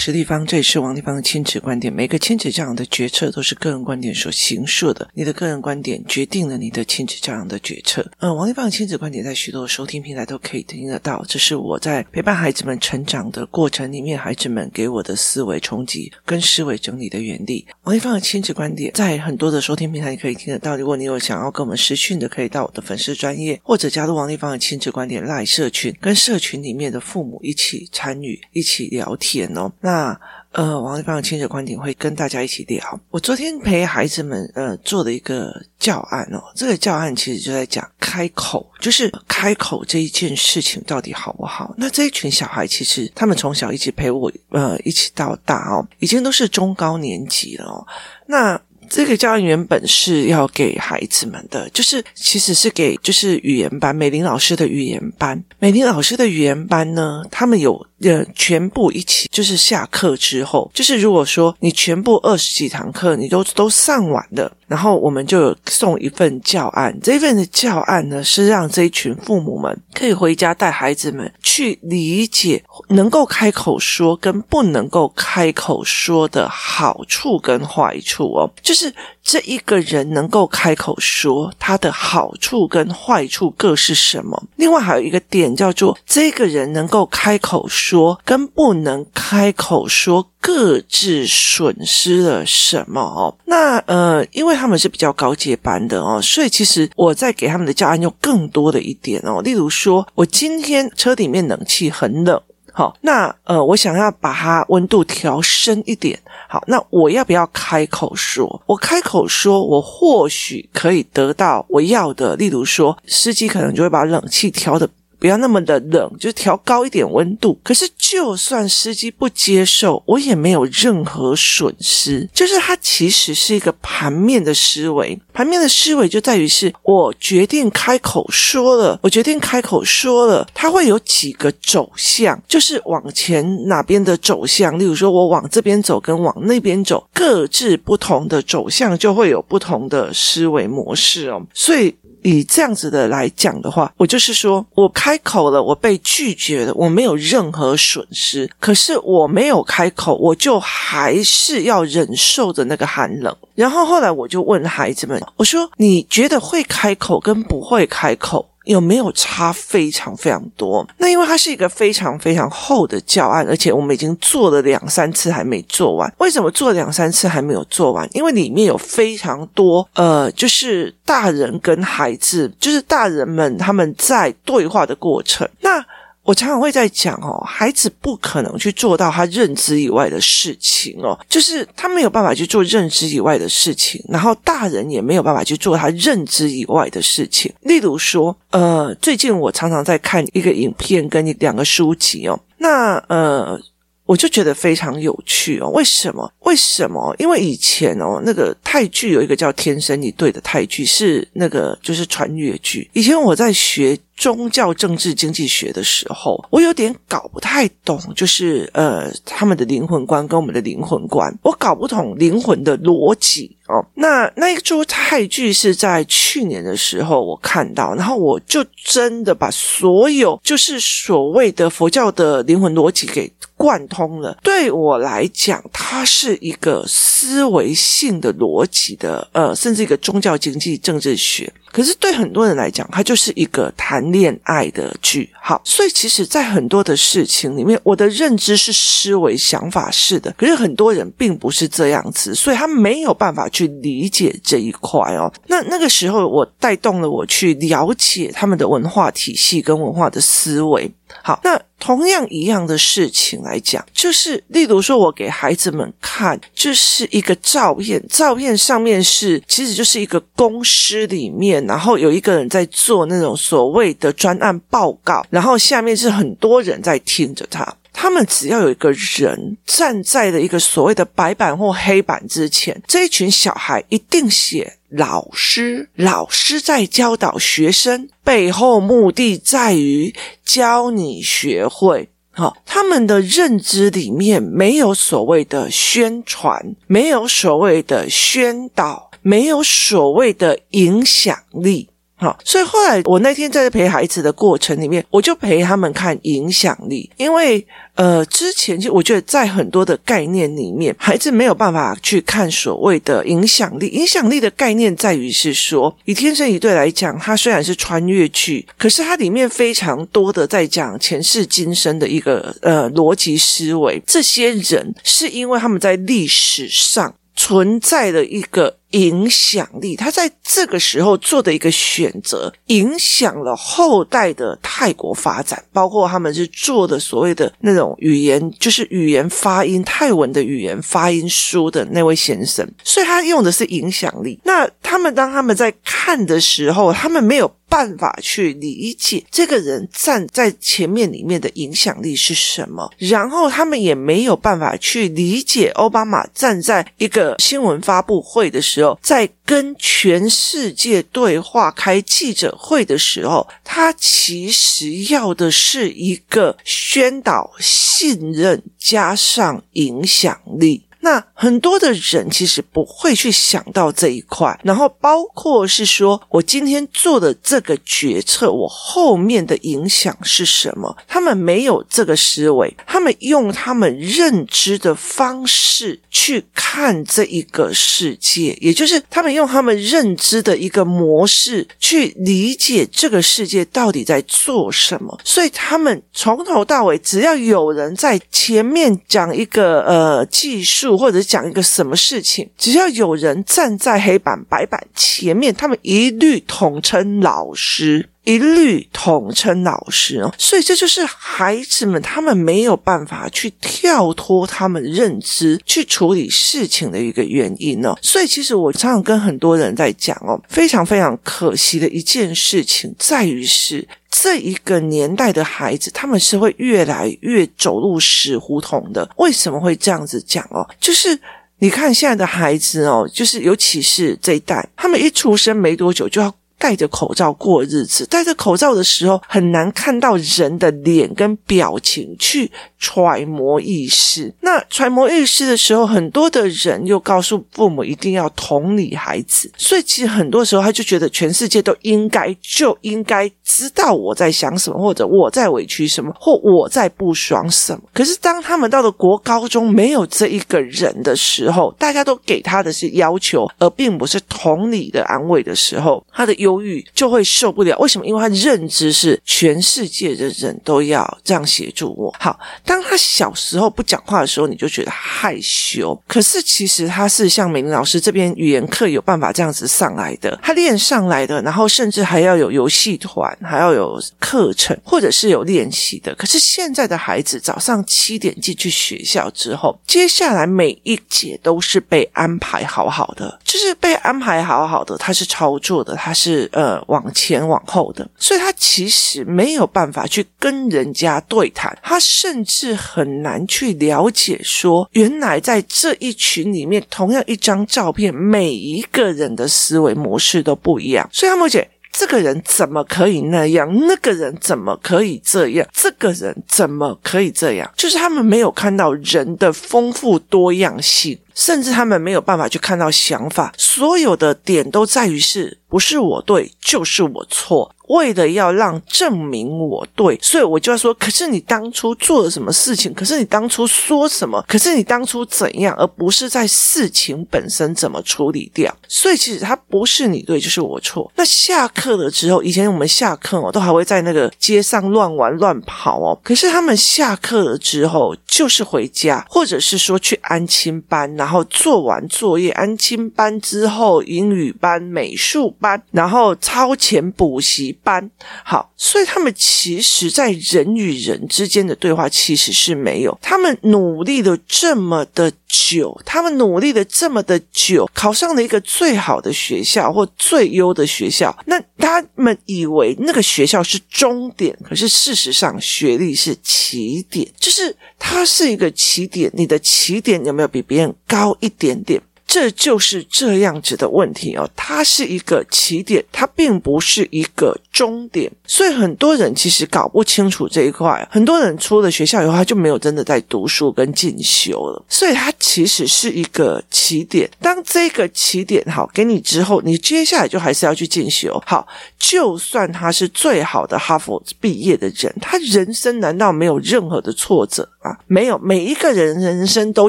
是丽芳，这也是王丽芳的亲子观点。每个亲子教养的决策都是个人观点所形塑的，你的个人观点决定了你的亲子教养的决策。嗯，王丽芳的亲子观点在许多收听平台都可以听得到。这是我在陪伴孩子们成长的过程里面，孩子们给我的思维冲击跟思维整理的原理。王丽芳的亲子观点在很多的收听平台你可以听得到。如果你有想要跟我们视讯的，可以到我的粉丝专业，或者加入王丽芳的亲子观点赖社群，跟社群里面的父母一起参与，一起聊天哦。那那呃，王立芳的亲子观点会跟大家一起聊。我昨天陪孩子们呃做的一个教案哦，这个教案其实就在讲开口，就是开口这一件事情到底好不好？那这一群小孩其实他们从小一起陪我呃一起到大哦，已经都是中高年级了哦。那这个教案原本是要给孩子们的，就是其实是给就是语言班美玲老师的语言班。美玲老师的语言班呢，他们有。呃，全部一起就是下课之后，就是如果说你全部二十几堂课你都都上完了，然后我们就有送一份教案。这份的教案呢，是让这一群父母们可以回家带孩子们去理解能够开口说跟不能够开口说的好处跟坏处哦。就是这一个人能够开口说，他的好处跟坏处各是什么？另外还有一个点叫做，这个人能够开口说。跟不能开口说各自损失了什么哦？那呃，因为他们是比较高阶班的哦，所以其实我在给他们的教案又更多的一点哦。例如说，我今天车里面冷气很冷，好，那呃，我想要把它温度调深一点，好，那我要不要开口说？我开口说，我或许可以得到我要的。例如说，司机可能就会把冷气调的。不要那么的冷，就是调高一点温度。可是，就算司机不接受，我也没有任何损失。就是它其实是一个盘面的思维，盘面的思维就在于是我决定开口说了，我决定开口说了，它会有几个走向，就是往前哪边的走向。例如说，我往这边走跟往那边走，各自不同的走向，就会有不同的思维模式哦。所以。以这样子的来讲的话，我就是说我开口了，我被拒绝了，我没有任何损失。可是我没有开口，我就还是要忍受着那个寒冷。然后后来我就问孩子们，我说：“你觉得会开口跟不会开口？”有没有差非常非常多？那因为它是一个非常非常厚的教案，而且我们已经做了两三次还没做完。为什么做两三次还没有做完？因为里面有非常多呃，就是大人跟孩子，就是大人们他们在对话的过程。那我常常会在讲哦，孩子不可能去做到他认知以外的事情哦，就是他没有办法去做认知以外的事情，然后大人也没有办法去做他认知以外的事情。例如说，呃，最近我常常在看一个影片跟一两个书籍哦，那呃。我就觉得非常有趣哦，为什么？为什么？因为以前哦，那个泰剧有一个叫《天生一对》的泰剧，是那个就是穿越剧。以前我在学宗教、政治、经济学的时候，我有点搞不太懂，就是呃，他们的灵魂观跟我们的灵魂观，我搞不懂灵魂的逻辑哦。那那一出泰剧是在去年的时候我看到，然后我就真的把所有就是所谓的佛教的灵魂逻辑给。贯通了，对我来讲，它是一个思维性的逻辑的，呃，甚至一个宗教、经济、政治学。可是对很多人来讲，它就是一个谈恋爱的剧。好，所以其实，在很多的事情里面，我的认知是思维想法式的，可是很多人并不是这样子，所以他没有办法去理解这一块哦。那那个时候，我带动了我去了解他们的文化体系跟文化的思维。好，那同样一样的事情来讲，就是例如说，我给孩子们看，就是一个照片，照片上面是其实就是一个公司里面，然后有一个人在做那种所谓的专案报告，然后下面是很多人在听着他。他们只要有一个人站在了一个所谓的白板或黑板之前，这一群小孩一定写老师，老师在教导学生，背后目的在于教你学会。好，他们的认知里面没有所谓的宣传，没有所谓的宣导，没有所谓的影响力。好，所以后来我那天在陪孩子的过程里面，我就陪他们看影响力，因为呃，之前就我觉得在很多的概念里面，孩子没有办法去看所谓的影响力。影响力的概念在于是说，以天生一对来讲，它虽然是穿越剧，可是它里面非常多的在讲前世今生的一个呃逻辑思维。这些人是因为他们在历史上存在的一个。影响力，他在这个时候做的一个选择，影响了后代的泰国发展，包括他们是做的所谓的那种语言，就是语言发音泰文的语言发音书的那位先生，所以他用的是影响力。那他们当他们在看的时候，他们没有办法去理解这个人站在前面里面的影响力是什么，然后他们也没有办法去理解奥巴马站在一个新闻发布会的时在跟全世界对话、开记者会的时候，他其实要的是一个宣导信任加上影响力。那很多的人其实不会去想到这一块，然后包括是说我今天做的这个决策，我后面的影响是什么？他们没有这个思维，他们用他们认知的方式去看这一个世界，也就是他们用他们认知的一个模式去理解这个世界到底在做什么。所以他们从头到尾，只要有人在前面讲一个呃技术。或者讲一个什么事情，只要有人站在黑板白板前面，他们一律统称老师，一律统称老师哦。所以这就是孩子们他们没有办法去跳脱他们认知去处理事情的一个原因哦。所以其实我常常跟很多人在讲哦，非常非常可惜的一件事情在于是。这一个年代的孩子，他们是会越来越走入死胡同的。为什么会这样子讲哦？就是你看现在的孩子哦，就是尤其是这一代，他们一出生没多久就要。戴着口罩过日子，戴着口罩的时候很难看到人的脸跟表情去揣摩意识。那揣摩意识的时候，很多的人又告诉父母一定要同理孩子，所以其实很多时候他就觉得全世界都应该就应该知道我在想什么，或者我在委屈什么，或我在不爽什么。可是当他们到了国高中没有这一个人的时候，大家都给他的是要求，而并不是同理的安慰的时候，他的忧。忧郁就会受不了，为什么？因为他认知是全世界的人都要这样协助我。好，当他小时候不讲话的时候，你就觉得害羞。可是其实他是像美玲老师这边语言课有办法这样子上来的，他练上来的，然后甚至还要有游戏团，还要有课程，或者是有练习的。可是现在的孩子早上七点进去学校之后，接下来每一节都是被安排好好的，就是被安排好好的，他是操作的，他是。呃，往前往后的，所以他其实没有办法去跟人家对谈，他甚至很难去了解说，原来在这一群里面，同样一张照片，每一个人的思维模式都不一样，所以他们会觉得这个人怎么可以那样？那个人怎么可以这样？这个人怎么可以这样？就是他们没有看到人的丰富多样性。甚至他们没有办法去看到想法，所有的点都在于是不是我对，就是我错。为了要让证明我对，所以我就要说，可是你当初做了什么事情？可是你当初说什么？可是你当初怎样？而不是在事情本身怎么处理掉。所以其实他不是你对，就是我错。那下课了之后，以前我们下课哦，都还会在那个街上乱玩乱跑哦。可是他们下课了之后，就是回家，或者是说去安亲班，然后做完作业，安亲班之后，英语班、美术班，然后超前补习。班好，所以他们其实，在人与人之间的对话其实是没有。他们努力的这么的久，他们努力了这么的久，考上了一个最好的学校或最优的学校。那他们以为那个学校是终点，可是事实上，学历是起点，就是它是一个起点。你的起点有没有比别人高一点点？这就是这样子的问题哦，它是一个起点，它并不是一个终点。所以很多人其实搞不清楚这一块，很多人出了学校以后，他就没有真的在读书跟进修了。所以它其实是一个起点。当这个起点好给你之后，你接下来就还是要去进修。好，就算他是最好的哈佛毕业的人，他人生难道没有任何的挫折啊？没有，每一个人人生都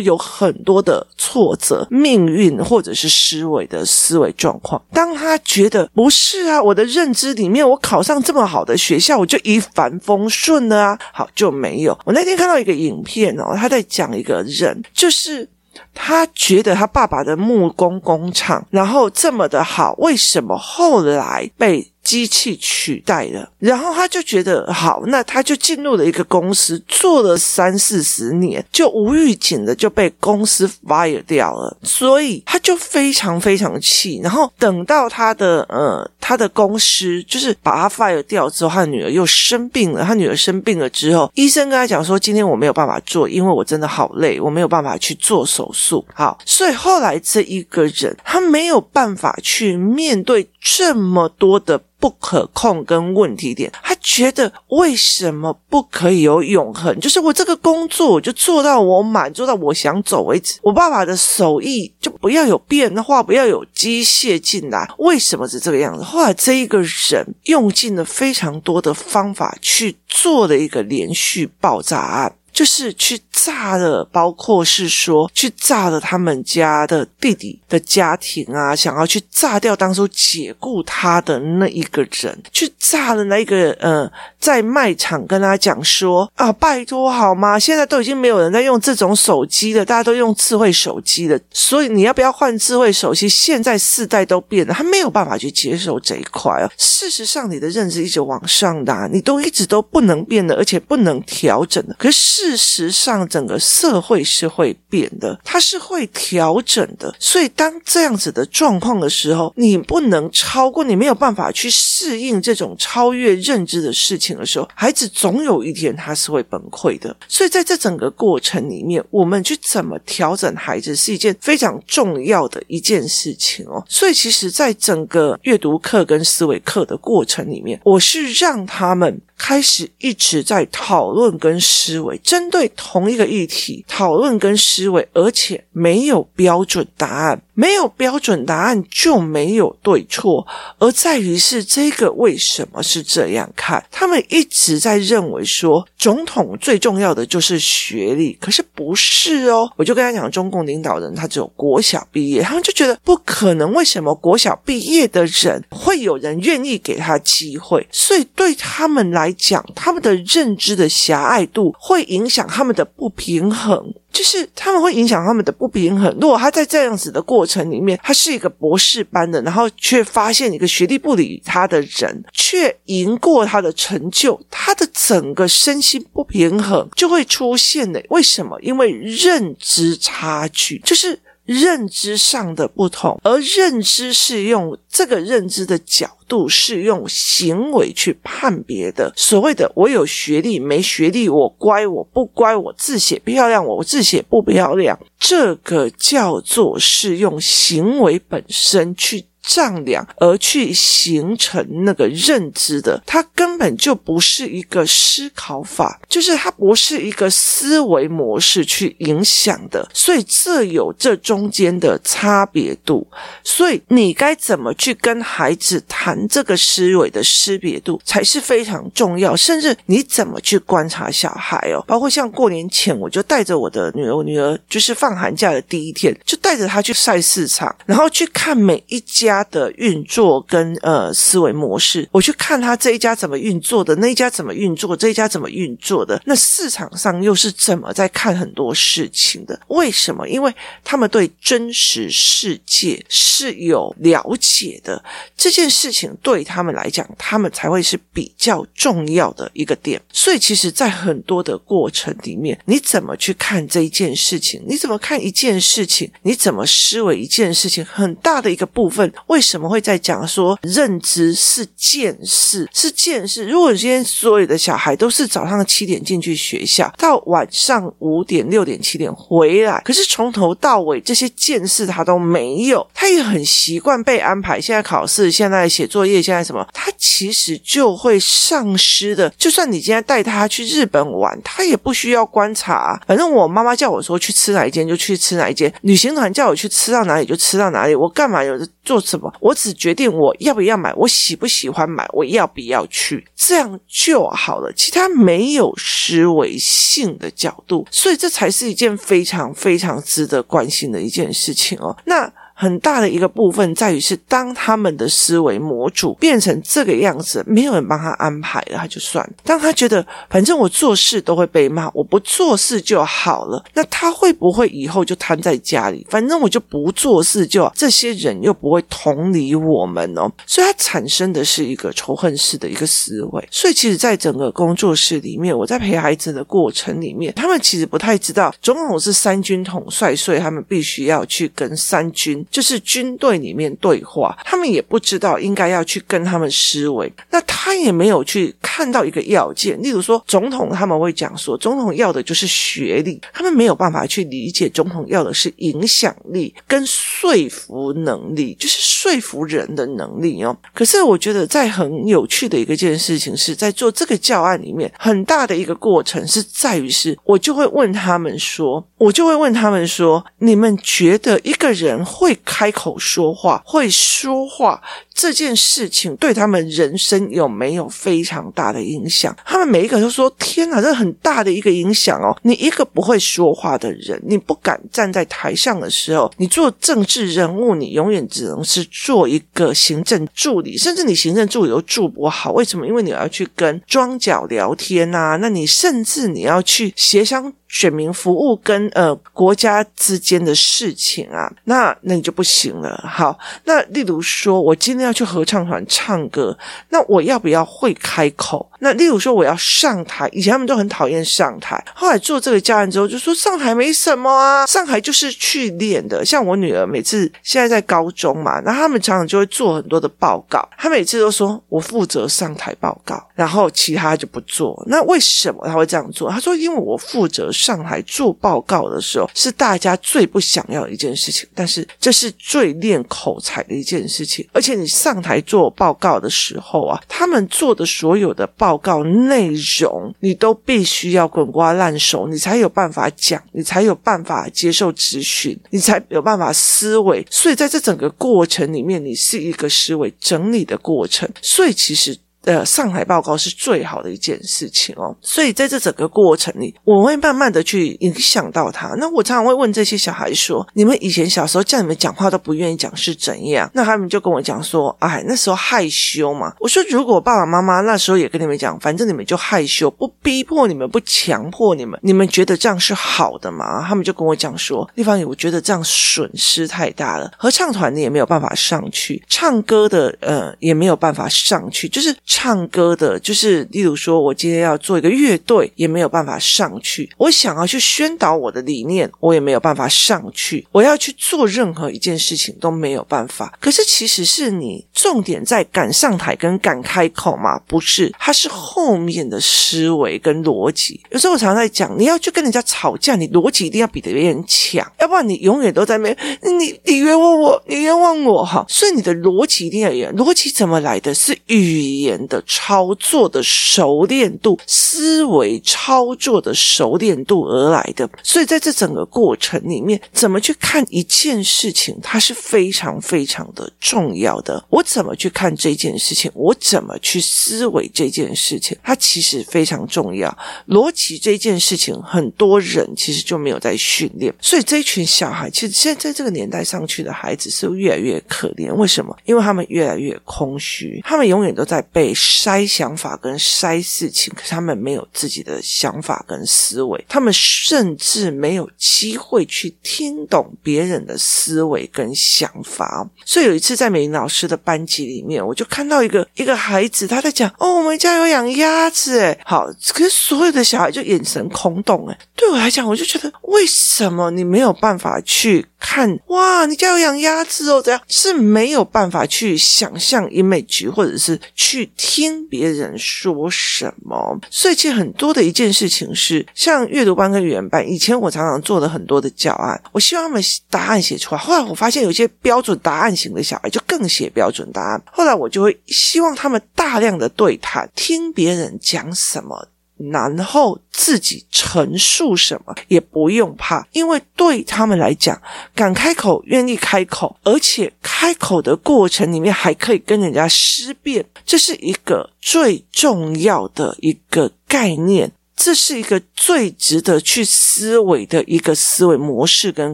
有很多的挫折、命运或者是思维的思维状况。当他觉得不是啊，我的认知里面，我考上这么好的学校，我就一帆风顺了啊。好，就没有。我那天看到一个影片哦，他在讲一个人，就是。他觉得他爸爸的木工工厂，然后这么的好，为什么后来被机器取代了，然后他就觉得好，那他就进入了一个公司，做了三四十年，就无预警的就被公司 fire 掉了，所以他就非常非常气。然后等到他的呃他的公司就是把他 fire 掉之后，他的女儿又生病了。他女儿生病了之后，医生跟他讲说：“今天我没有办法做，因为我真的好累，我没有办法去做手术。”好，所以后来这一个人他没有办法去面对这么多的。不可控跟问题点，他觉得为什么不可以有永恒？就是我这个工作，我就做到我满，做到我想走为止。我爸爸的手艺就不要有变化，不要有机械进来。为什么是这个样子？后来这一个人用尽了非常多的方法去做了一个连续爆炸案。就是去炸了，包括是说去炸了他们家的弟弟的家庭啊，想要去炸掉当初解雇他的那一个人，去炸了那一个呃，在卖场跟他讲说啊，拜托好吗？现在都已经没有人在用这种手机了，大家都用智慧手机了，所以你要不要换智慧手机？现在世代都变了，他没有办法去接受这一块啊。事实上，你的认知一直往上的，你都一直都不能变的，而且不能调整的。可是。事实上，整个社会是会变的，它是会调整的。所以，当这样子的状况的时候，你不能超过，你没有办法去适应这种超越认知的事情的时候，孩子总有一天他是会崩溃的。所以，在这整个过程里面，我们去怎么调整孩子是一件非常重要的一件事情哦。所以，其实，在整个阅读课跟思维课的过程里面，我是让他们。开始一直在讨论跟思维，针对同一个议题讨论跟思维，而且没有标准答案。没有标准答案就没有对错，而在于是这个为什么是这样看？他们一直在认为说，总统最重要的就是学历，可是不是哦。我就跟他讲，中共领导人他只有国小毕业，他们就觉得不可能。为什么国小毕业的人会有人愿意给他机会？所以对他们来讲，他们的认知的狭隘度会影响他们的不平衡。就是他们会影响他们的不平衡。如果他在这样子的过程里面，他是一个博士班的，然后却发现一个学历不理他的人，却赢过他的成就，他的整个身心不平衡就会出现的。为什么？因为认知差距，就是。认知上的不同，而认知是用这个认知的角度，是用行为去判别的。所谓的我有学历没学历，我乖我不乖，我字写漂亮我字写不漂亮，这个叫做是用行为本身去。丈量而去形成那个认知的，它根本就不是一个思考法，就是它不是一个思维模式去影响的，所以这有这中间的差别度。所以你该怎么去跟孩子谈这个思维的识别度才是非常重要，甚至你怎么去观察小孩哦，包括像过年前我就带着我的女儿，我女儿就是放寒假的第一天，就带着她去菜市场，然后去看每一家。家的运作跟呃思维模式，我去看他这一家怎么运作的，那一家怎么运作，这一家怎么运作的，那市场上又是怎么在看很多事情的？为什么？因为他们对真实世界是有了解的，这件事情对他们来讲，他们才会是比较重要的一个点。所以，其实，在很多的过程里面，你怎么去看这一件事情？你怎么看一件事情？你怎么思维一件事情？很大的一个部分。为什么会在讲说认知是见识，是见识？如果今天所有的小孩都是早上七点进去学校，到晚上五点、六点、七点回来，可是从头到尾这些见识他都没有，他也很习惯被安排。现在考试，现在写作业，现在什么？他其实就会丧失的。就算你今天带他去日本玩，他也不需要观察。反正我妈妈叫我说去吃哪一间就去吃哪一间，旅行团叫我去吃到哪里就吃到哪里。我干嘛有的做什么？我只决定我要不要买，我喜不喜欢买，我要不要去，这样就好了。其他没有思维性的角度，所以这才是一件非常非常值得关心的一件事情哦。那。很大的一个部分在于是，当他们的思维模组变成这个样子，没有人帮他安排了，他就算了。当他觉得反正我做事都会被骂，我不做事就好了，那他会不会以后就瘫在家里？反正我就不做事就好，这些人又不会同理我们哦，所以他产生的是一个仇恨式的一个思维。所以其实，在整个工作室里面，我在陪孩子的过程里面，他们其实不太知道总统是三军统帅，所以他们必须要去跟三军。就是军队里面对话，他们也不知道应该要去跟他们思维，那他也没有去看到一个要件，例如说总统他们会讲说，总统要的就是学历，他们没有办法去理解总统要的是影响力跟说服能力，就是说服人的能力哦。可是我觉得在很有趣的一个件事情是在做这个教案里面，很大的一个过程是在于是，我就会问他们说，我就会问他们说，你们觉得一个人会开口说话，会说话。这件事情对他们人生有没有非常大的影响？他们每一个都说：“天哪，这很大的一个影响哦！你一个不会说话的人，你不敢站在台上的时候，你做政治人物，你永远只能是做一个行政助理，甚至你行政助理都做不好。为什么？因为你要去跟庄脚聊天啊，那你甚至你要去协商选民服务跟呃国家之间的事情啊，那那你就不行了。好，那例如说，我今要去合唱团唱歌，那我要不要会开口？那例如说我要上台，以前他们都很讨厌上台，后来做这个教案之后，就说上台没什么啊，上台就是去练的。像我女儿每次现在在高中嘛，那他们常常就会做很多的报告，他每次都说我负责上台报告，然后其他就不做。那为什么他会这样做？他说因为我负责上台做报告的时候，是大家最不想要的一件事情，但是这是最练口才的一件事情，而且你。上台做报告的时候啊，他们做的所有的报告内容，你都必须要滚瓜烂熟，你才有办法讲，你才有办法接受咨询，你才有办法思维。所以在这整个过程里面，你是一个思维整理的过程。所以其实。呃，上台报告是最好的一件事情哦，所以在这整个过程里，我会慢慢的去影响到他。那我常常会问这些小孩说：“你们以前小时候叫你们讲话都不愿意讲是怎样？”那他们就跟我讲说：“哎，那时候害羞嘛。”我说：“如果爸爸妈妈那时候也跟你们讲，反正你们就害羞，不逼迫你们，不强迫你们，你们觉得这样是好的吗？”他们就跟我讲说：“地方，我觉得这样损失太大了，合唱团你也没有办法上去，唱歌的呃也没有办法上去，就是。”唱歌的，就是例如说，我今天要做一个乐队，也没有办法上去。我想要去宣导我的理念，我也没有办法上去。我要去做任何一件事情都没有办法。可是其实是你重点在敢上台跟敢开口吗？不是，它是后面的思维跟逻辑。有时候我常常在讲，你要去跟人家吵架，你逻辑一定要比别人强，要不然你永远都在那边，你你冤枉我，你冤枉我哈。所以你的逻辑一定要有，逻辑怎么来的？是语言。的操作的熟练度，思维操作的熟练度而来的，所以在这整个过程里面，怎么去看一件事情，它是非常非常的重要的。我怎么去看这件事情，我怎么去思维这件事情，它其实非常重要。逻辑这件事情，很多人其实就没有在训练，所以这一群小孩，其实现在在这个年代上去的孩子是越来越可怜。为什么？因为他们越来越空虚，他们永远都在被。筛想法跟筛事情，可是他们没有自己的想法跟思维，他们甚至没有机会去听懂别人的思维跟想法。所以有一次在美玲老师的班级里面，我就看到一个一个孩子他在讲：“哦，我们家有养鸭子。”诶好，可是所有的小孩就眼神空洞。诶对我来讲，我就觉得为什么你没有办法去看哇，你家有养鸭子哦，这样是没有办法去想象 image，或者是去听别人说什么。所以其实很多的一件事情是，像阅读班跟语言班，以前我常常做了很多的教案，我希望他们答案写出来。后来我发现有些标准答案型的小孩就更写标准答案。后来我就会希望他们大量的对谈，听别人讲什么。然后自己陈述什么也不用怕，因为对他们来讲，敢开口、愿意开口，而且开口的过程里面还可以跟人家思辨，这是一个最重要的一个概念，这是一个最值得去思维的一个思维模式跟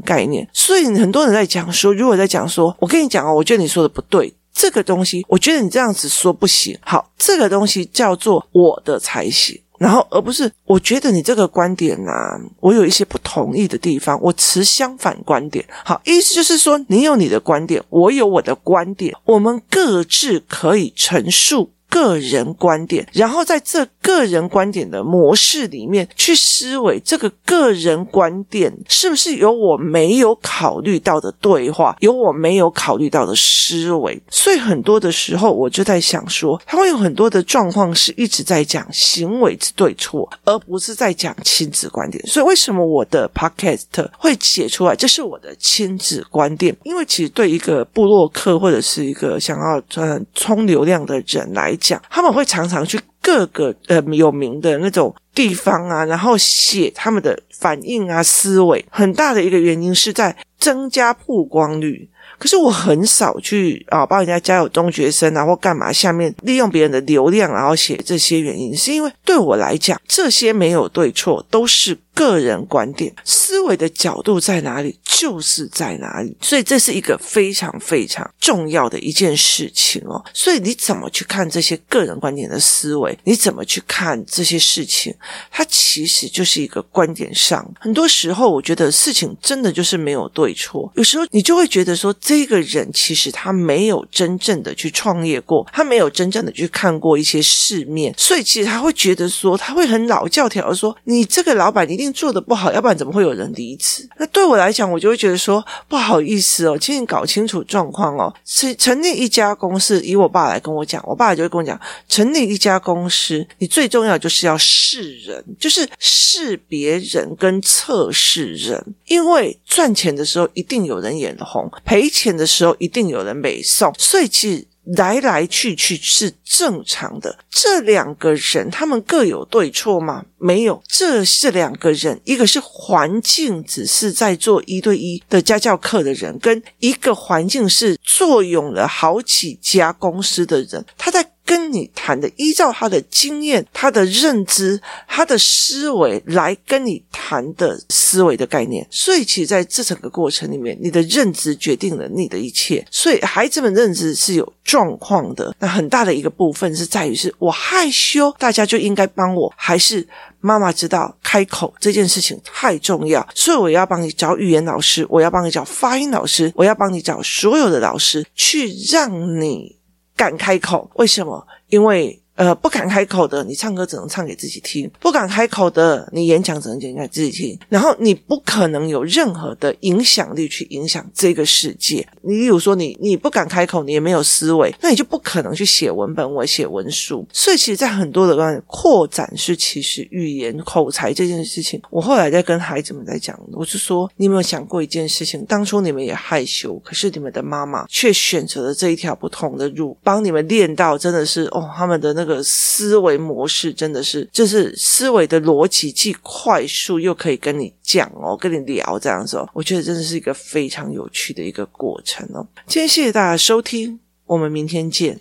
概念。所以很多人在讲说，如果在讲说，我跟你讲哦，我觉得你说的不对，这个东西，我觉得你这样子说不行。好，这个东西叫做我的才行。然后，而不是我觉得你这个观点、啊，我有一些不同意的地方，我持相反观点。好，意思就是说，你有你的观点，我有我的观点，我们各自可以陈述。个人观点，然后在这个人观点的模式里面去思维，这个个人观点是不是有我没有考虑到的对话，有我没有考虑到的思维？所以很多的时候，我就在想说，他会有很多的状况是一直在讲行为之对错，而不是在讲亲子观点。所以为什么我的 podcast 会写出来？这是我的亲子观点，因为其实对一个部落客或者是一个想要呃冲流量的人来讲。他们会常常去各个呃有名的那种地方啊，然后写他们的反应啊、思维，很大的一个原因是在增加曝光率。可是我很少去啊帮人家加油中学生啊或干嘛，下面利用别人的流量然后写这些原因，是因为对我来讲这些没有对错，都是。个人观点、思维的角度在哪里，就是在哪里。所以这是一个非常非常重要的一件事情哦。所以你怎么去看这些个人观点的思维？你怎么去看这些事情？它其实就是一个观点上。很多时候，我觉得事情真的就是没有对错。有时候你就会觉得说，这个人其实他没有真正的去创业过，他没有真正的去看过一些世面，所以其实他会觉得说，他会很老教条的说，你这个老板一定。做的不好，要不然怎么会有人离职？那对我来讲，我就会觉得说不好意思哦，请你搞清楚状况哦。成成立一家公司，以我爸来跟我讲，我爸就会跟我讲，成立一家公司，你最重要就是要试人，就是试别人跟测试人，因为赚钱的时候一定有人眼红，赔钱的时候一定有人美送，所以其实。来来去去是正常的。这两个人，他们各有对错吗？没有。这是两个人，一个是环境只是在做一对一的家教课的人，跟一个环境是坐拥了好几家公司的人，他在。跟你谈的，依照他的经验、他的认知、他的思维来跟你谈的思维的概念，所以其实在这整个过程里面，你的认知决定了你的一切。所以孩子们认知是有状况的，那很大的一个部分是在于是我害羞，大家就应该帮我，还是妈妈知道开口这件事情太重要，所以我要帮你找语言老师，我要帮你找发音老师，我要帮你找所有的老师去让你。敢开口？为什么？因为。呃，不敢开口的，你唱歌只能唱给自己听；不敢开口的，你演讲只能讲给自己听。然后你不可能有任何的影响力去影响这个世界。你比如说你，你不敢开口，你也没有思维，那你就不可能去写文本，我写文书。所以，其实，在很多的扩展是其实语言口才这件事情，我后来在跟孩子们在讲，我是说，你有没有想过一件事情？当初你们也害羞，可是你们的妈妈却选择了这一条不同的路，帮你们练到真的是哦，他们的那。个思维模式真的是，就是思维的逻辑既快速又可以跟你讲哦，跟你聊这样子哦，我觉得真的是一个非常有趣的一个过程哦。今天谢谢大家收听，我们明天见。